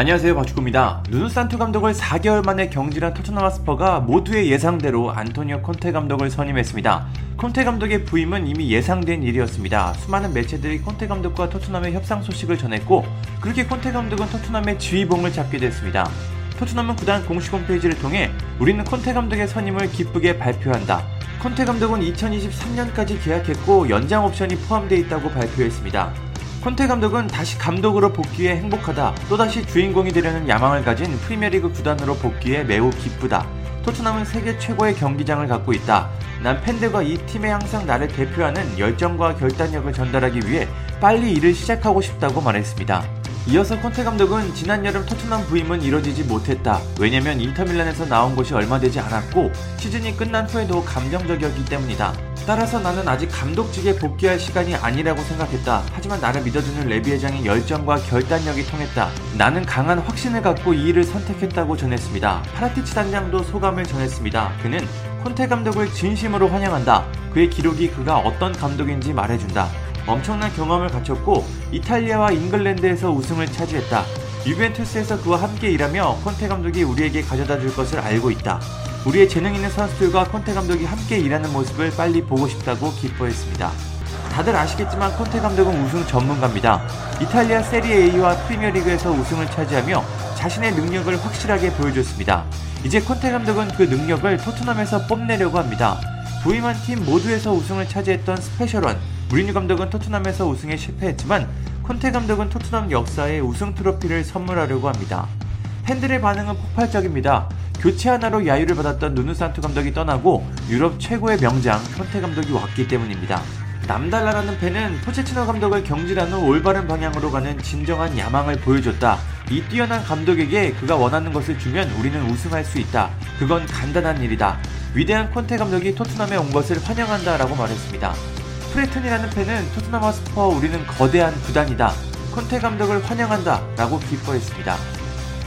안녕하세요 박주구입니다. 누누 산투 감독을 4개월 만에 경질한 토트넘 하스퍼가 모두의 예상대로 안토니오 콘테 감독을 선임했습니다. 콘테 감독의 부임은 이미 예상된 일이었습니다. 수많은 매체들이 콘테 감독과 토트넘의 협상 소식을 전했고 그렇게 콘테 감독은 토트넘의 지휘봉을 잡게 됐습니다. 토트넘은 구단 공식 홈페이지를 통해 우리는 콘테 감독의 선임을 기쁘게 발표한다. 콘테 감독은 2023년까지 계약했고 연장 옵션이 포함되어 있다고 발표했습니다. 콘테 감독은 다시 감독으로 복귀해 행복하다. 또다시 주인공이 되려는 야망을 가진 프리미어리그 구단으로 복귀해 매우 기쁘다. 토트넘은 세계 최고의 경기장을 갖고 있다. 난 팬들과 이 팀에 항상 나를 대표하는 열정과 결단력을 전달하기 위해 빨리 일을 시작하고 싶다고 말했습니다. 이어서 콘테 감독은 지난 여름 토트넘 부임은 이뤄지지 못했다. 왜냐면 인터밀란에서 나온 것이 얼마 되지 않았고 시즌이 끝난 후에도 감정적이었기 때문이다. 따라서 나는 아직 감독직에 복귀할 시간이 아니라고 생각했다. 하지만 나를 믿어주는 레비 회장의 열정과 결단력이 통했다. 나는 강한 확신을 갖고 이 일을 선택했다고 전했습니다. 파라티치 단장도 소감을 전했습니다. 그는 콘테 감독을 진심으로 환영한다. 그의 기록이 그가 어떤 감독인지 말해준다. 엄청난 경험을 갖췄고 이탈리아와 잉글랜드에서 우승을 차지했다. 유벤투스에서 그와 함께 일하며 콘테 감독이 우리에게 가져다 줄 것을 알고 있다. 우리의 재능 있는 선수들과 콘테 감독이 함께 일하는 모습을 빨리 보고 싶다고 기뻐했습니다. 다들 아시겠지만 콘테 감독은 우승 전문가입니다. 이탈리아 세리에 A와 프리미어리그에서 우승을 차지하며 자신의 능력을 확실하게 보여줬습니다. 이제 콘테 감독은 그 능력을 토트넘에서 뽐내려고 합니다. 부임한 팀 모두에서 우승을 차지했던 스페셜원 무리뉴 감독은 토트넘에서 우승에 실패했지만 콘테 감독은 토트넘 역사에 우승 트로피를 선물하려고 합니다. 팬들의 반응은 폭발적입니다. 교체 하나로 야유를 받았던 누누 산투 감독이 떠나고 유럽 최고의 명장 콘테 감독이 왔기 때문입니다. 남달라라는 팬은 포체티노 감독을 경질한 후 올바른 방향으로 가는 진정한 야망을 보여줬다. 이 뛰어난 감독에게 그가 원하는 것을 주면 우리는 우승할 수 있다. 그건 간단한 일이다. 위대한 콘테 감독이 토트넘에 온 것을 환영한다 라고 말했습니다. 프레튼이라는 팬은 토트넘 홋스퍼 우리는 거대한 구단이다. 콘테 감독을 환영한다 라고 기뻐했습니다.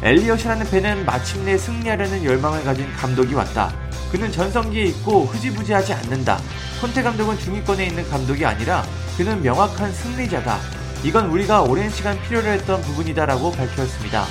엘리엇이라는 팬은 마침내 승리하려는 열망을 가진 감독이 왔다. 그는 전성기에 있고 흐지부지하지 않는다. 콘테 감독은 중위권에 있는 감독이 아니라 그는 명확한 승리자다. 이건 우리가 오랜 시간 필요로 했던 부분이다라고 밝혔습니다.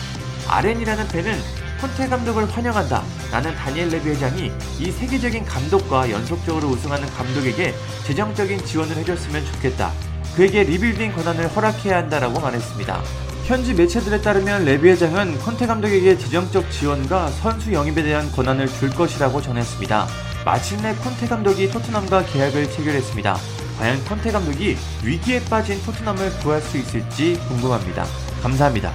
아렌이라는 팬은 콘테 감독을 환영한다. 나는 다니엘 레비 회장이 이 세계적인 감독과 연속적으로 우승하는 감독에게 재정적인 지원을 해줬으면 좋겠다. 그에게 리빌딩 권한을 허락해야 한다라고 말했습니다. 현지 매체들에 따르면 레비 회장은 콘테 감독에게 재정적 지원과 선수 영입에 대한 권한을 줄 것이라고 전했습니다. 마침내 콘테 감독이 토트넘과 계약을 체결했습니다. 과연 콘테 감독이 위기에 빠진 토트넘을 구할 수 있을지 궁금합니다. 감사합니다.